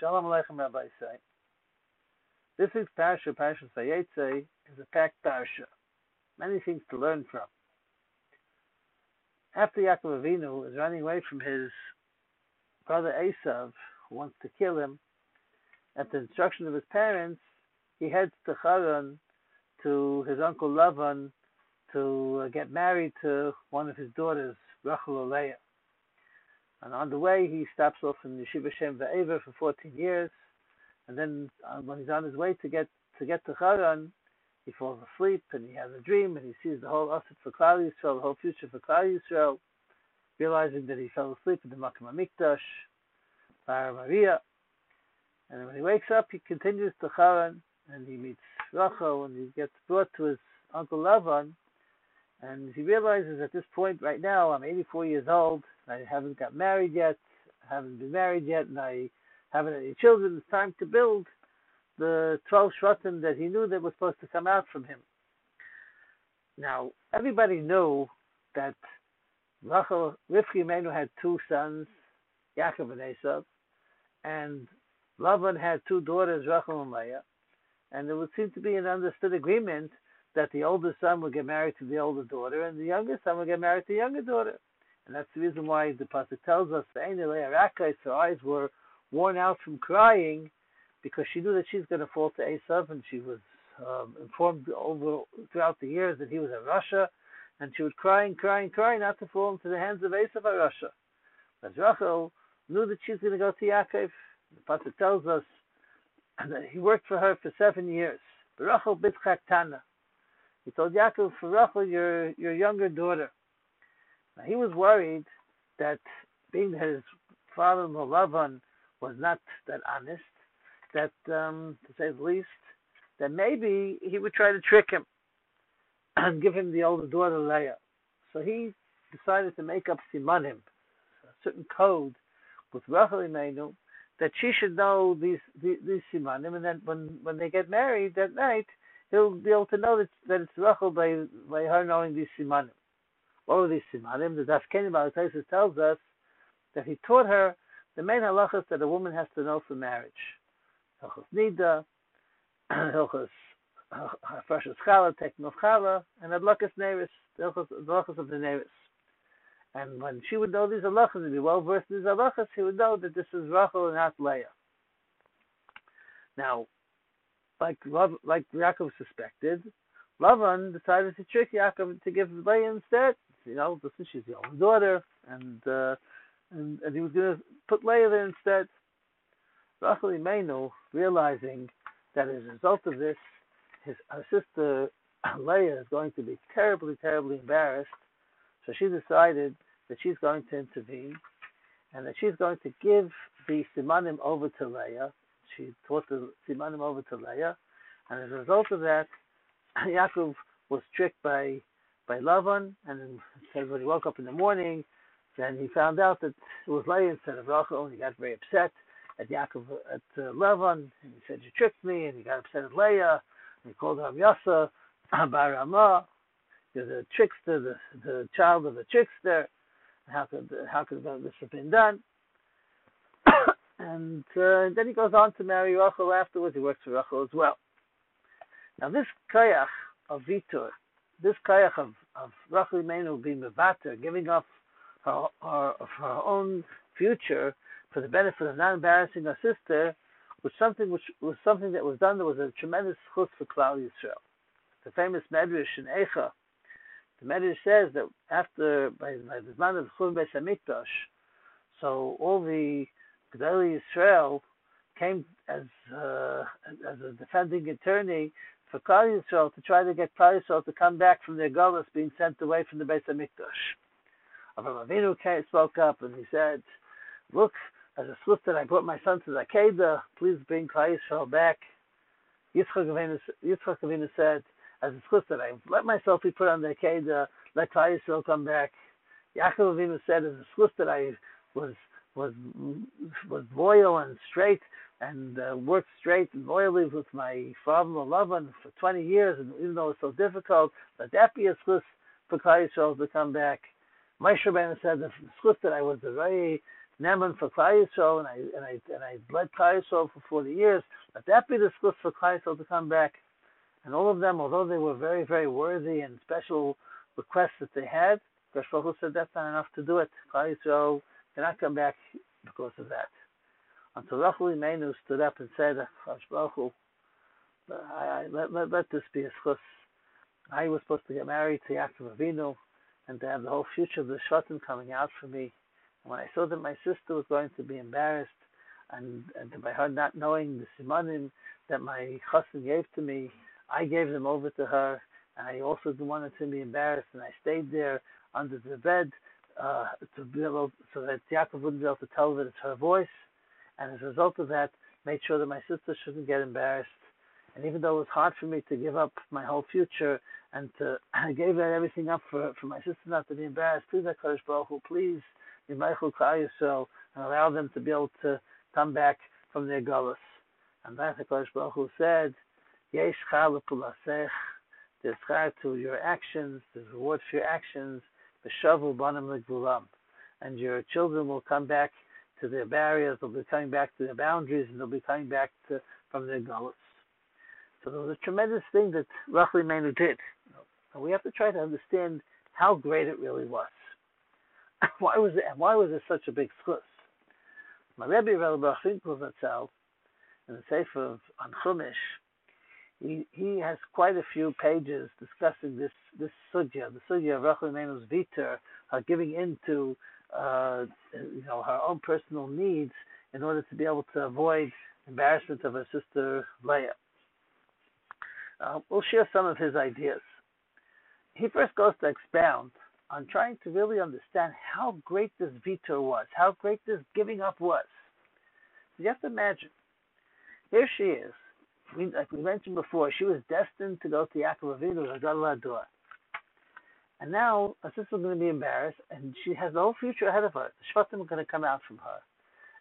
Shalom Aleichem Rabbi Say. This week's Parsha, Parsha Vayetze, is a packed Parsha. Many things to learn from. After Yaakov Avinu is running away from his brother Esav, who wants to kill him, at the instruction of his parents, he heads to Haran to his uncle Lavan to uh, get married to one of his daughters, Rachel Leah. And on the way, he stops off in Yeshiva Shem Ve'ever for 14 years. And then uh, when he's on his way to get to get to Haran, he falls asleep and he has a dream and he sees the whole asset for Klal Yisrael, the whole future for Klal Yisrael, realizing that he fell asleep in the Makam Mikdash, Moriah. And when he wakes up, he continues to Haran and he meets Rachel and he gets brought to his uncle Lavan. And he realizes at this point right now, I'm 84 years old, I haven't got married yet, haven't been married yet, and I haven't any children. It's time to build the 12 shvatim that he knew that was supposed to come out from him. Now, everybody knew that Rachel, Rivka Imenu had two sons, Yaakov and Esav, and Lavan had two daughters, Rachel and Leah, and there would seem to be an understood agreement that the older son would get married to the older daughter, and the younger son would get married to the younger daughter. And that's the reason why the pasuk tells us that her eyes were worn out from crying because she knew that she's going to fall to Esav, and she was um, informed over throughout the years that he was a rasha, and she was crying, crying, crying not to fall into the hands of Esav a rasha. But Rachel knew that she's going to go to Yaakov. The pasuk tells us that he worked for her for seven years. Rachel tana. He told Yaakov, for Rachel, your your younger daughter. Now, he was worried that being that his father-in-law Lavan was not that honest, that um, to say the least, that maybe he would try to trick him and give him the older daughter Leah. So he decided to make up simanim, a certain code with Rachel Imenu, that she should know these these, these simanim, and then when when they get married that night, he'll be able to know that, that it's Rachel by by her knowing these simanim. What were these simanim? The Dafkeni Balataisa tells us that he taught her the main halachas that a woman has to know for marriage. Hilchos Nida, Hilchos Freshus Chala, taking of Chala, and Adlakas Neris, the halachas of the Neris. And when she would know these halachas and be well versed in these halachas, he would know that this is Rachel and not Leah. Now, like like Yaakov suspected, Lavan decided to trick Yaakov to give Leah instead you know, listen, she's the only daughter, and uh, and, and he was going to put Leah there instead. Rachel Imenu, realizing that as a result of this, his her sister Leah is going to be terribly, terribly embarrassed. So she decided that she's going to intervene, and that she's going to give the simanim over to Leah. She taught the simanim over to Leah, and as a result of that, Yaakov was tricked by by Lavan, and then said when he woke up in the morning, then he found out that it was Leah instead of Rachel, and he got very upset at Yaakov at uh, Lavan, and he said, "You tricked me," and he got upset at Leah, and he called her Yasa Barama, you're the trickster, the the child of the trickster. How could how could this have been done? and uh, then he goes on to marry Rachel afterwards. He works for Rachel as well. Now this kayach of Vitor this kayach of, of Rachel Imenu being mevater, giving up her, her, her own future for the benefit of not embarrassing her sister, was something which was something that was done that was a tremendous chus for Klal Yisrael. The famous Medrash in Eicha, the Medrash says that after by, by the man of Churban Beis Hamikdash, so all the Gedolei Yisrael came as uh, as a defending attorney for Klal Yisrael to try to get Klal Yisrael to come back from their gullus being sent away from the Beis Hamikdash. Avram Avinu spoke up and he said, "Look, as a slip I brought my son to the Akedah. Please bring Klal Yisrael back." Yitzchak Avinu, Avinu said, "As a slip that I let myself be put on the Akedah. Let Klal Yisrael come back." Yaakov Avinu said, "As a slip that I was was was loyal and straight and uh, worked straight and loyally with my father Lavan for 20 years, and even though it's so difficult, let that be a schus for Klal Yisrael to come back. Moshe Rabbeinu said the schus that I was a very Neman for Klal Yisrael, and I and I and I bled Klal Yisrael for 40 years. Let that be the schus for Klal Yisrael to come back. And all of them, although they were very, very worthy and special requests that they had, Baruch said that's not enough to do it. Klal Yisrael cannot come back because of that. Until Rachel Imenu stood up and said, Baruch I, I, let, let, let this be a schus. I was supposed to get married to Yaakov Avinu and to have the whole future of the Shvatim coming out for me. And when I saw that my sister was going to be embarrassed, and, and by her not knowing the simanim that my chassan gave to me, I gave them over to her, and I also didn't want to be embarrassed, and I stayed there under the bed uh, to be able, so that Yaakov wouldn't be able to tell that it's her voice, and as a result of that, made sure that my sister shouldn't get embarrassed. And even though it was hard for me to give up my whole future and to, I gave that everything up for for my sister not to be embarrassed. Please, Hakadosh Baruch Hu, please, Yimaichu Yisrael, and allow them to be able to come back from their gullus. And that Hakadosh Baruch Hu said, Yesh Pulasech. There's char to your actions. There's reward for your actions. B'shavu banim legvulam, and your children will come back to their barriers. They'll be coming back to their boundaries, and they'll be coming back to from their gullus. So there was a tremendous thing that Rachel Imenu did. And we have to try to understand how great it really was. why was it? Why was it such a big schus? My Rebbe Rabbi Baruch Finkel in the Sefer of on he, he has quite a few pages discussing this this sugya, the sugya of Rachel Imenu's viter, her giving into uh, you know her own personal needs in order to be able to avoid embarrassment of her sister Leah. Uh, we'll share some of his ideas. He first goes to expound on trying to really understand how great this viter was, how great this giving up was. So you have to imagine. Here she is. We, like we mentioned before, she was destined to go to Yaakov Avinu, Gadol And now her sister's going to be embarrassed, and she has the whole future ahead of her. The Shvatim are going to come out from her.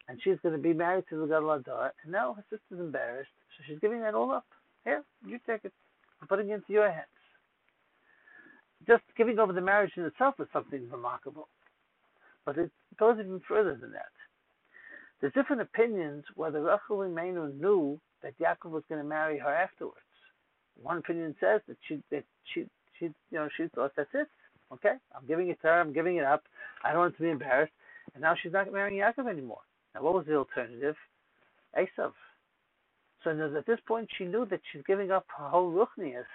And she's going to be married to the Gadol and now her sister's embarrassed, so she's giving that all up. Here, you take it. I'm putting it into your hands. Just giving over the marriage in itself is something remarkable. But it goes even further than that. There's different opinions whether Rachel Imenu knew that Yaakov was going to marry her afterwards. One opinion says that she that she she you know she thought that's it. Okay, I'm giving it to her. I'm giving it up. I don't want to be embarrassed. And now she's not marrying Yaakov anymore. Now, what was the alternative? Esav. So at this point, she knew that she's giving up her whole ruchnius,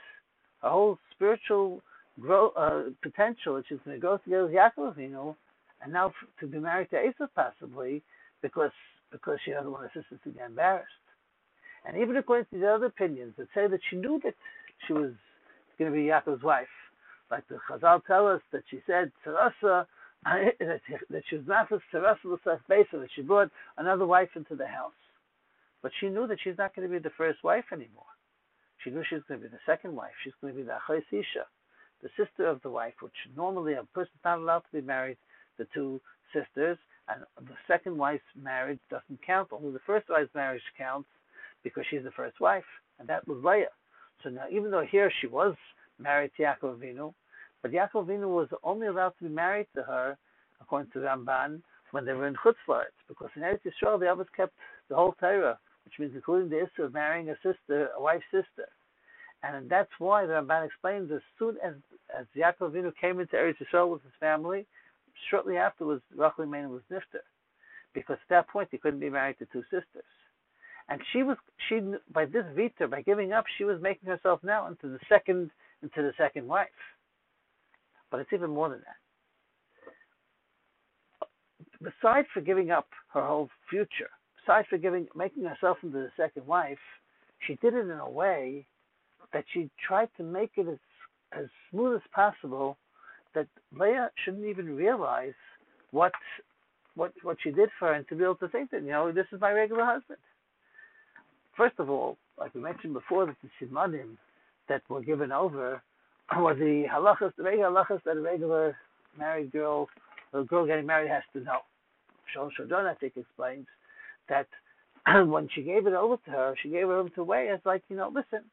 her whole spiritual grow, uh, potential that she's going to grow together with Yaakov, you know, and now to be married to Esau possibly because because she doesn't want her sisters to get embarrassed. And even according to the other opinions that say that she knew that she was going to be Yaakov's wife, like the Chazal tell us that she said Sarasa that she was not Sarasa that she brought another wife into the house. But she knew that she's not going to be the first wife anymore. She knew she was going to be the second wife. She's going to be the Achais Isha, the sister of the wife, which normally a person's not allowed to be married the two sisters, and the second wife's marriage doesn't count. Only the first wife's marriage counts because she's the first wife, and that was Leah. So now, even though here she was married to Yaakov Avinu, but Yaakov Avinu was only allowed to be married to her, according to Ramban, when they were in Chutz La'aretz, because in Eretz Yisrael they always kept the whole Torah which means including the issue of marrying a sister, a wife's sister. And that's why the Ramban explains as soon as as Yaakov Avinu came into Eretz Yisrael with his family, shortly afterwards Rachel Imenu was nifter, because at that point he couldn't be married to two sisters. And she was she by this vita by giving up she was making herself now into the second into the second wife. But it's even more than that. Besides for giving up her whole future, besides for giving, making herself into the second wife, she did it in a way that she tried to make it as, as smooth as possible that Leah shouldn't even realize what what what she did for her and to be able to think that, you know, this is my regular husband. First of all, like we mentioned before, that the simanim that were given over were the halachas, the regular halachas that a regular married girl, a girl getting married has to know. Shon Shodon, I think, explains that when she gave it over to her, she gave it over to Way. It's like, you know, listen,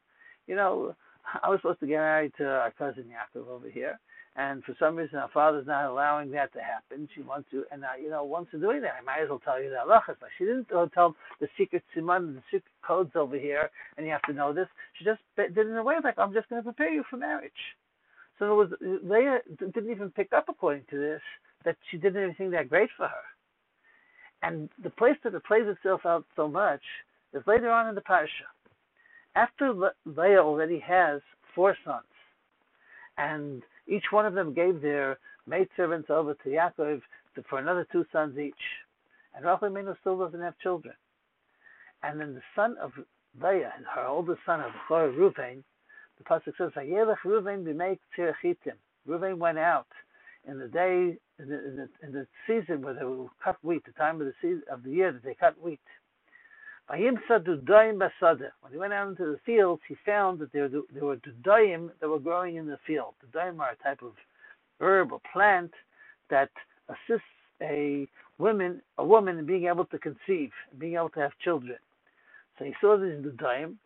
you know, I was supposed to get married to our cousin Yaakov over here, and for some reason our father's not allowing that to happen. She wants to, and now you know, once you're doing that, I might as well tell you the halachas. She didn't uh, tell the secret siman, the secret codes over here, and you have to know this. She just did it in a way like I'm just going to prepare you for marriage. So it was Leah didn't even pick up according to this that she did anything that great for her. And the place that it plays itself out so much is later on in the parsha. After Leah already has four sons, and each one of them gave their maidservants over to Yaakov to, for another two sons each. And Rachel still doesn't have children. And then the son of Leah, her oldest son of Reuven, the pasuk says, "Vayelech Reuven b'mei tzirachitim." Reuven went out in the day in the, in the, in the season where they would cut wheat, the time of the season of the year that they cut wheat. When he went out into the fields, he found that there, there were dudaim that were growing in the field. Dudaim are a type of herb or plant that assists a woman, a woman in being able to conceive, being able to have children. So he saw these dudaim.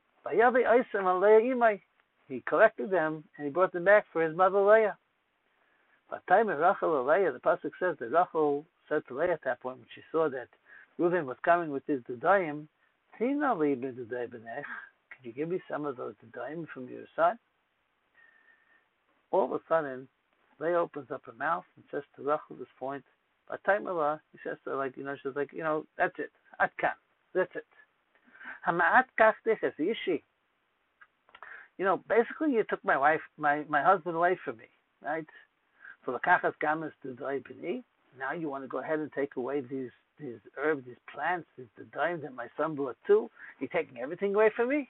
He collected them and he brought them back for his mother Leah. By the time of Rachel Leah, the pasuk says that Rachel said to Leah at that point when she saw that Reuven was coming with his dudaim, Tina Can you give me some of those dudaim from your son? All of a sudden, Leah opens up her mouth and says to Rachel this point, of he says to her, like, you know, she's like, you know, that's it. Atkan. That's it. Hama'at kachtich as ishi. You know, basically you took my wife, my, my husband away from me, right? So the kachas gamas to Now you want to go ahead and take away these these herbs, these plants, these the dime that my son brought too. You're taking everything away from me.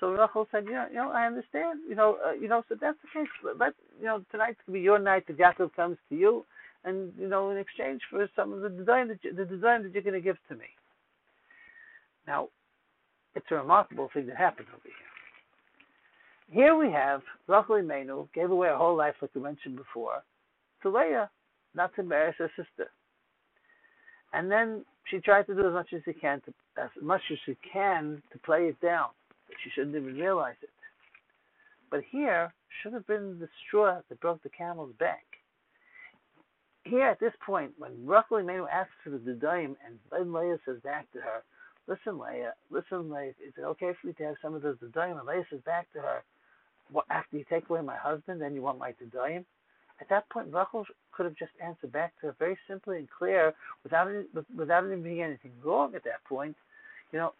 So Rachel said, yeah, you know, I understand. You know, uh, you know, so that's the case. Let you know, tonight's gonna be your night. The Yaakov comes to you, and you know, in exchange for some of the design that you, the design that you're gonna give to me. Now, it's a remarkable thing that happened over here. Here we have Rachel Imenu gave away her whole life, like we mentioned before, to Leah, not to embarrass her sister. And then she tried to do as much as she can to as much as she can to play it down. She shouldn't even realize it. But here should have been the straw that broke the camel's back. Here at this point, when Rachel Imenu asks for the Dudaim and then Leah says back to her, Listen, Leah, listen, Leah, is it okay for me to have some of those Dudaim? And Leah says back to her, after you take away my husband, then you want my dudaim? At that point, Rachel could have just answered back to her very simply and clear, without it, without it being anything wrong at that point. You know,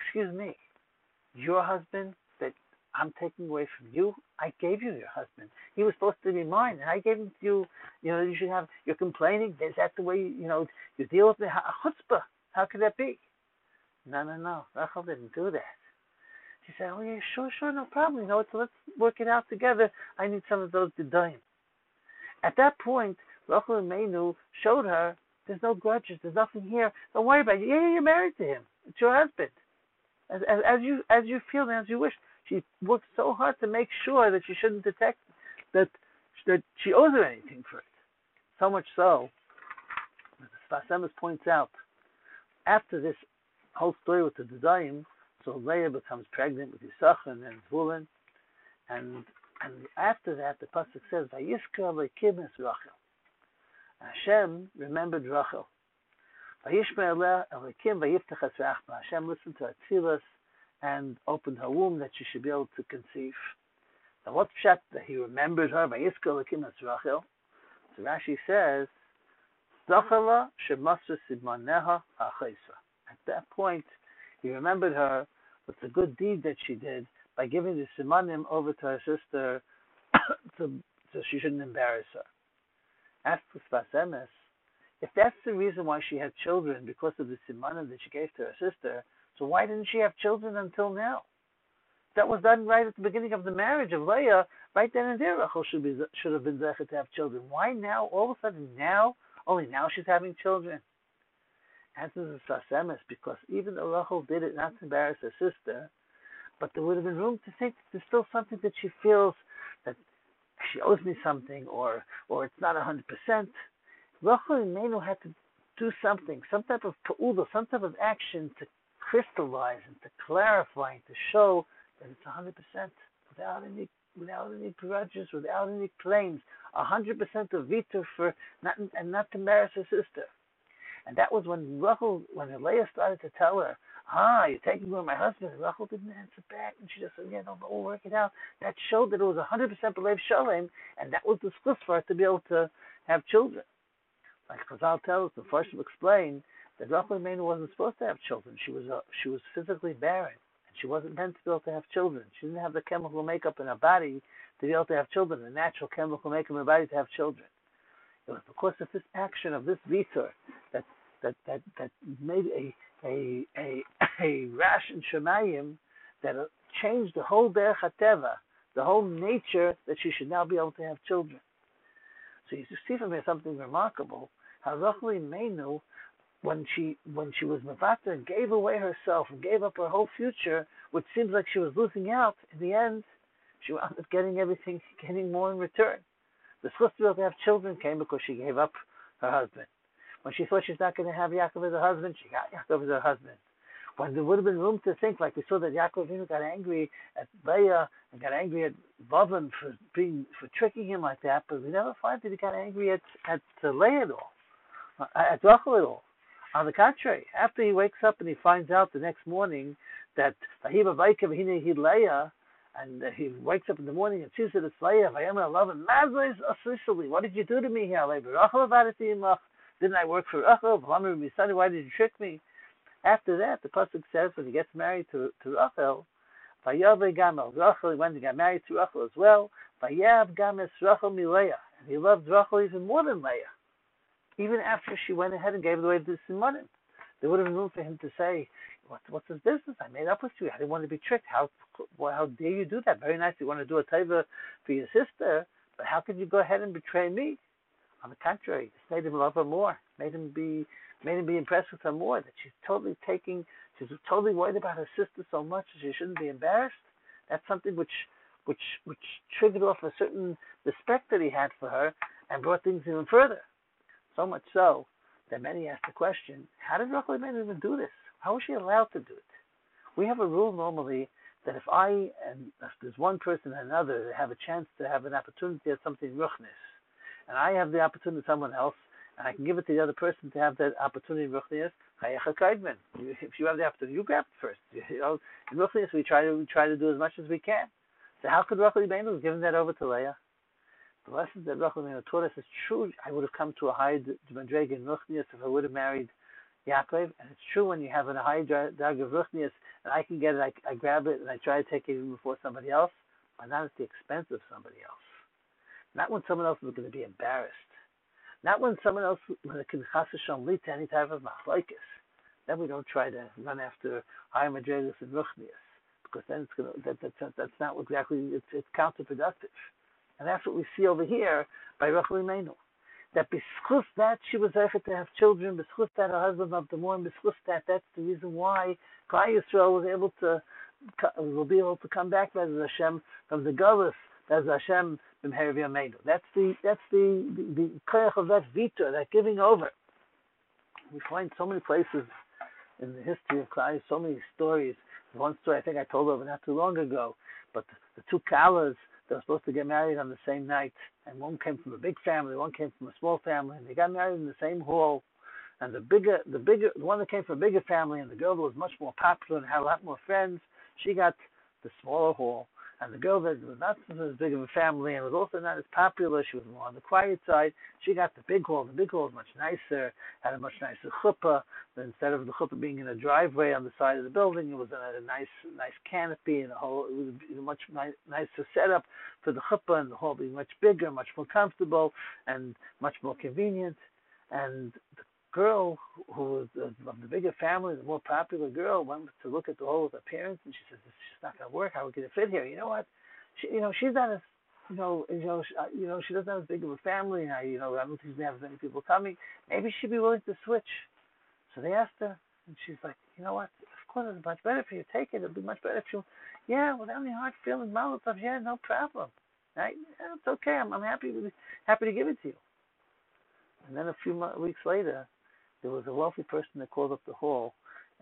excuse me, your husband that I'm taking away from you, I gave you your husband. He was supposed to be mine, and I gave him to you. You know, you should have. You're complaining. Is that the way you know you deal with the chutzpah? How could that be? No, no, no. Rachel didn't do that. She said, "Oh yeah, sure, sure, no problem. You know, so let's work it out together. I need some of those dudaim." At that point, Rachel Imenu showed her there's no grudges, there's nothing here. Don't worry about it. Yeah, yeah, you're married to him. It's your husband. As, as, as you as you feel and as you wish. She worked so hard to make sure that she shouldn't detect that that she owes her anything for it. So much so, as Sfas points out, after this whole story with the Dudaim, so Leah becomes pregnant with Yisachar and then Zvulun, and and after that the pasuk says Vayizkor Elokim es Rachel. Hashem remembered Rachel. Vayishma Eleh Elikim Vayiftach es Rachma. Hashem listened to her and opened her womb that she should be able to conceive. Now what's pshat that he remembered her Vayizkor Elokim es Rachel? So Rashi says. At that point, he remembered her it's a good deed that she did by giving the simanim over to her sister to, so she shouldn't embarrass her. As for if that's the reason why she had children because of the simanim that she gave to her sister, so why didn't she have children until now? That was done right at the beginning of the marriage of Leah. Right then and there, Rachel should be should have been zeichet to have children. Why now? All of a sudden now, only now she's having children answers the Sfas Emes because even though Rachel did it not to embarrass her sister, but there would have been room to think there's still something that she feels that she owes me something or or it's not a hundred percent. Rachel Imenu had to do something, some type of pa'ula, some type of action to crystallize and to clarify and to show that it's 100% without any without any grudges, without any claims, 100% of Vita for not and not to marry her sister. And that was when Rachel, when Leah started to tell her, ah, you're taking away my husband. And Rachel didn't answer back, and she just said, yeah, no, we'll work it out. That showed that it was 100% belief Shalem, and that was the schus for her to be able to have children. Like Chazal tells, the first will explain that Rachel Imenu wasn't supposed to have children. She was uh, she was physically barren, and she wasn't meant to be able to have children. She didn't have the chemical makeup in her body to be able to have children, the natural chemical makeup in her body to have children. It was because of this action of this vitor that that that that made a a a a rash in Shemayim that changed the whole Derech HaTeva, the whole nature that she should now be able to have children. So you see from here something remarkable. How Rachel Imenu, when she when she was Mavata and gave away herself and gave up her whole future, which seems like she was losing out, in the end, she wound up getting everything, getting more in return. The schus to have children came because she gave up her husband. When she thought she's not going to have Yaakov as a husband, she got Yaakov as her husband. When there would have been room to think, like we saw that Yaakov Avinu got angry at Leah and got angry at Lavan for being for tricking him like that, but we never find that he got angry at at Leah at all, uh, at Rachel at all. On the contrary, after he wakes up and he finds out the next morning that Vahiba Vaikav Hine Leah, and he wakes up in the morning and sees that it's Leah, Vayamar love and officially. What did you do to me here, Leah? Didn't I work for oh, Rachel? Why did you trick me? After that, the pasuk says when he gets married to to Rachel, Gamel. Rachel went and got married to Rachel as well. Vayav Games Rachel Mileah. And he loved Rachel even more than Leah. Even after she went ahead and gave away the simanim. There would have been room for him to say, what, what's his business? I made up with you. I didn't want to be tricked. How well, how dare you do that? Very nice. You want to do a taiva for your sister, but how could you go ahead and betray me? On the contrary, it's made him love her more, made him be made him be impressed with her more. That she's totally taking, she's totally worried about her sister so much that she shouldn't be embarrassed. That's something which which which triggered off a certain respect that he had for her and brought things even further. So much so that many asked the question, how did Rachel even do this? How was she allowed to do it? We have a rule normally that if I and if there's one person and another have a chance to have an opportunity at something ruchnis, and I have the opportunity to someone else, and I can give it to the other person to have that opportunity in Ruchnius, if you have the opportunity, you grab it first. You know, in Ruchnius, we try to we try to do as much as we can. So how could Rachel Imenu have given that over to Leah? The lessons that Rachel Imenu taught us is true. I would have come to a high Madrega in Ruchnius if I would have married Yaakov, and it's true when you have a high drag of Ruchnius, and I can get it, I, I grab it, and I try to take it even before somebody else, but not at the expense of somebody else. Not when someone else is going to be embarrassed. Not when someone else when it can chasashon lead to any type of machlokes. Then we don't try to run after higher madrigas and ruchnius because then it's going to that, that, that, that's not exactly it's, it's counterproductive. And that's what we see over here by Rachel Imenu. That beschus that she was able to have children, beschus that her husband loved her more, and beschus that that's the reason why Klal Yisrael was able to will be able to come back as Hashem from the Gullus as Hashem that's the that's the the, the of that vita, that giving over. We find so many places in the history of Klai, so many stories. One story I think I told over not too long ago, but the, the two Kalas they were supposed to get married on the same night, and one came from a big family, one came from a small family, and they got married in the same hall. And the bigger, the bigger, the one that came from a bigger family, and the girl was much more popular and had a lot more friends, she got the smaller hall. And the girl that was not as big of a family and was also not as popular, she was more on the quiet side. She got the big hall. The big hall was much nicer, had a much nicer chuppah. Instead of the chuppah being in a driveway on the side of the building, it was in a nice, nice canopy and a whole. It was a much nicer setup for the chuppah, and the hall being much bigger, much more comfortable, and much more convenient. And the girl who was of the bigger family, the more popular girl, went to look at the whole appearance, and she says, "This is not going to work. How are we going to fit here? You know what? She, you know, she's not as, you know, you know, she, uh, you know, she doesn't have as big of a family, and I, you know, I don't think to have as many people coming. Maybe she'd be willing to switch." So they asked her, and she's like, "You know what? Of course, it's much better for you. Take it. It'll be much better if you, yeah, without any hard feelings, Molotov. Yeah, no problem. Right? Yeah, it's okay. I'm, I'm happy, happy to give it to you." And then a few weeks later, there was a wealthy person that called up the hall,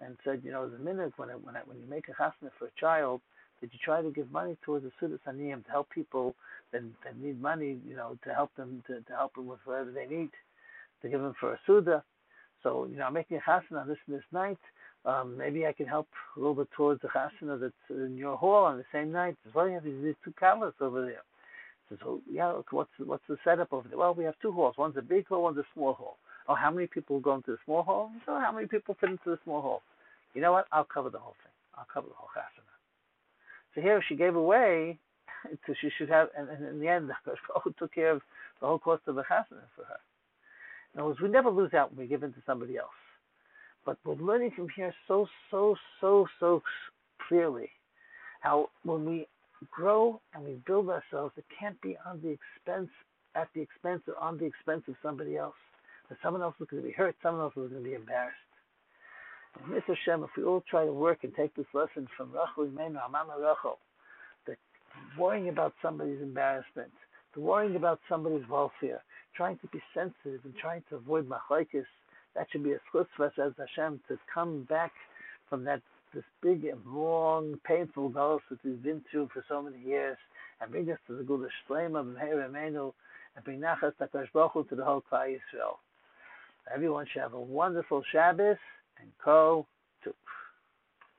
and said, you know, the minute when it, when it, when you make a chasna for a child, did you try to give money towards the sudas aniyim to help people that, that need money, you know, to help them to, to help them with whatever they need, to give them for a suda. So you know, I'm making a chasna on this and this night. Um, maybe I can help a little bit towards the chasana that's in your hall on the same night. There's only these two kavlas over there. So, so yeah, what's what's the setup over there? Well, we have two halls. One's a big hall, one's a small hall. Oh, how many people go into the small hall? So how many people fit into the small hall? You know what? I'll cover the whole thing. I'll cover the whole chasana. So here she gave away, so she should have, and, and in the end, who took care of the whole cost of the chasana for her. In other words, we never lose out when we give in to somebody else. But we're learning from here so, so, so, so clearly how when we grow and we build ourselves, it can't be on the expense, at the expense, or on the expense of somebody else. That someone else is going to be hurt, someone else is going to be embarrassed. And Mr. Hashem, if we all try to work and take this lesson from Rachel Imenu, Amama Rachel, that worrying about somebody's embarrassment, the worrying about somebody's welfare, trying to be sensitive and trying to avoid machlokes, that should be a schus for us as Hashem to come back from that this big and long, painful ghost that we've been through for so many years and bring us to the Shlema of Meir and bring Nachas Takash Baruch to the whole Klal Yisrael. Everyone should have a wonderful Shabbos and Kol Tuv.